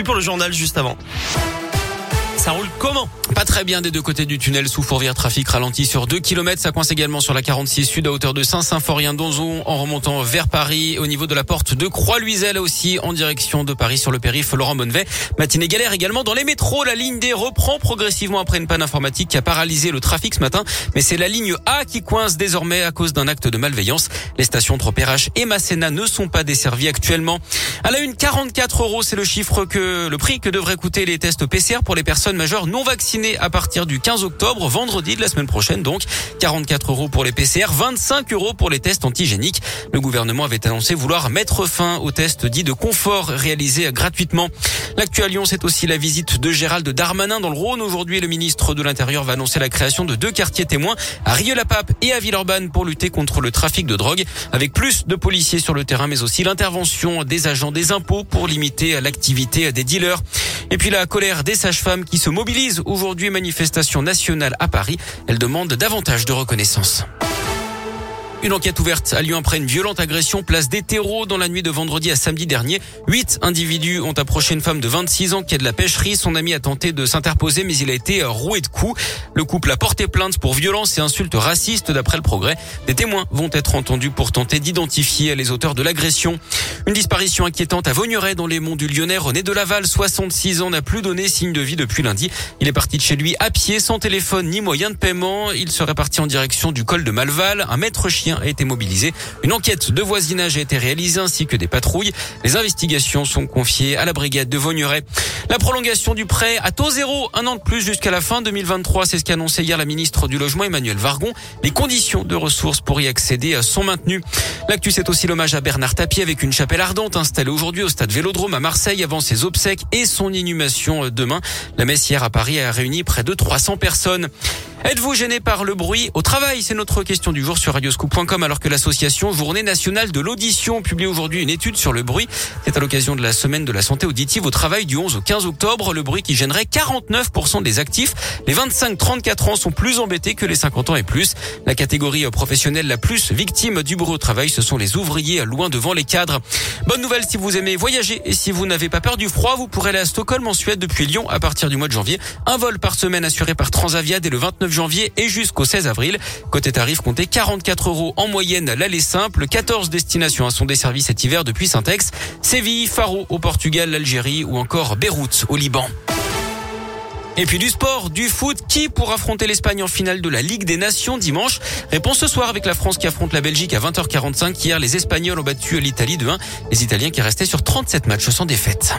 Puis pour le journal juste avant. Ça roule comment Pas très bien des deux côtés du tunnel sous Fourvière. Trafic ralenti sur 2 km. Ça coince également sur la 46 sud à hauteur de Saint-Symphorien-Donzon en remontant vers Paris. Au niveau de la porte de Croix-Luiselle aussi en direction de Paris sur le périph' Laurent Bonnevet. Matinée galère également dans les métros. La ligne D reprend progressivement après une panne informatique qui a paralysé le trafic ce matin. Mais c'est la ligne A qui coince désormais à cause d'un acte de malveillance. Les stations Tropérach et Masséna ne sont pas desservies actuellement. À la une, 44 euros, c'est le chiffre que, le prix que devraient coûter les tests PCR pour les personnes majeurs non vaccinés à partir du 15 octobre, vendredi de la semaine prochaine donc. 44 euros pour les PCR, 25 euros pour les tests antigéniques. Le gouvernement avait annoncé vouloir mettre fin aux tests dits de confort réalisés gratuitement. L'actu à Lyon, c'est aussi la visite de Gérald Darmanin dans le Rhône. Aujourd'hui, le ministre de l'Intérieur va annoncer la création de deux quartiers témoins à Rieux-la-Pape et à Villeurbanne pour lutter contre le trafic de drogue avec plus de policiers sur le terrain mais aussi l'intervention des agents des impôts pour limiter l'activité des dealers. Et puis la colère des sages-femmes qui se mobilisent aujourd'hui, manifestation nationale à Paris. Elles demandent davantage de reconnaissance. Une enquête ouverte à Lyon après une violente agression place des terreaux dans la nuit de vendredi à samedi dernier. Huit individus ont approché une femme de 26 ans qui est de la pêcherie. Son ami a tenté de s'interposer mais il a été roué de coups. Le couple a porté plainte pour violence et insultes racistes d'après le progrès. Des témoins vont être entendus pour tenter d'identifier les auteurs de l'agression. Une disparition inquiétante à Vaugneray dans les monts du Lyonnais. René de Laval, 66 ans, n'a plus donné signe de vie depuis lundi. Il est parti de chez lui à pied, sans téléphone ni moyen de paiement. Il serait parti en direction du col de Malval. Un maître chien a été mobilisé. Une enquête de voisinage a été réalisée ainsi que des patrouilles. Les investigations sont confiées à la brigade de Vaugneray. La prolongation du prêt à taux zéro, un an de plus jusqu'à la fin 2023, c'est ce qu'a annoncé hier la ministre du Logement Emmanuel Vargon. Les conditions de ressources pour y accéder sont maintenues. L'actu, c'est aussi l'hommage à Bernard Tapie avec une chapelle ardente installée aujourd'hui au stade Vélodrome à Marseille avant ses obsèques et son inhumation demain. La messe hier à Paris a réuni près de 300 personnes. Êtes-vous gêné par le bruit au travail C'est notre question du jour sur radioscoop.com alors que l'association Journée nationale de l'audition publie aujourd'hui une étude sur le bruit. C'est à l'occasion de la semaine de la santé auditive au travail du 11 au 15 octobre. Le bruit qui gênerait 49% des actifs. Les 25-34 ans sont plus embêtés que les 50 ans et plus. La catégorie professionnelle la plus victime du bruit au travail, ce sont les ouvriers loin devant les cadres. Bonne nouvelle si vous aimez voyager et si vous n'avez pas peur du froid, vous pourrez aller à Stockholm en Suède depuis Lyon à partir du mois de janvier. Un vol par semaine assuré par Transavia dès le 29 janvier et jusqu'au 16 avril. Côté tarif, comptez 44 euros en moyenne l'aller simple. 14 destinations à son desservies cet hiver depuis Saint-Ex, Séville, Faro au Portugal, l'Algérie ou encore Beyrouth au Liban. Et puis du sport, du foot, qui pour affronter l'Espagne en finale de la Ligue des Nations dimanche? Réponse ce soir avec la France qui affronte la Belgique à 20h45. Hier, les Espagnols ont battu l'Italie de 1. Les Italiens qui restaient sur 37 matchs sans défaite.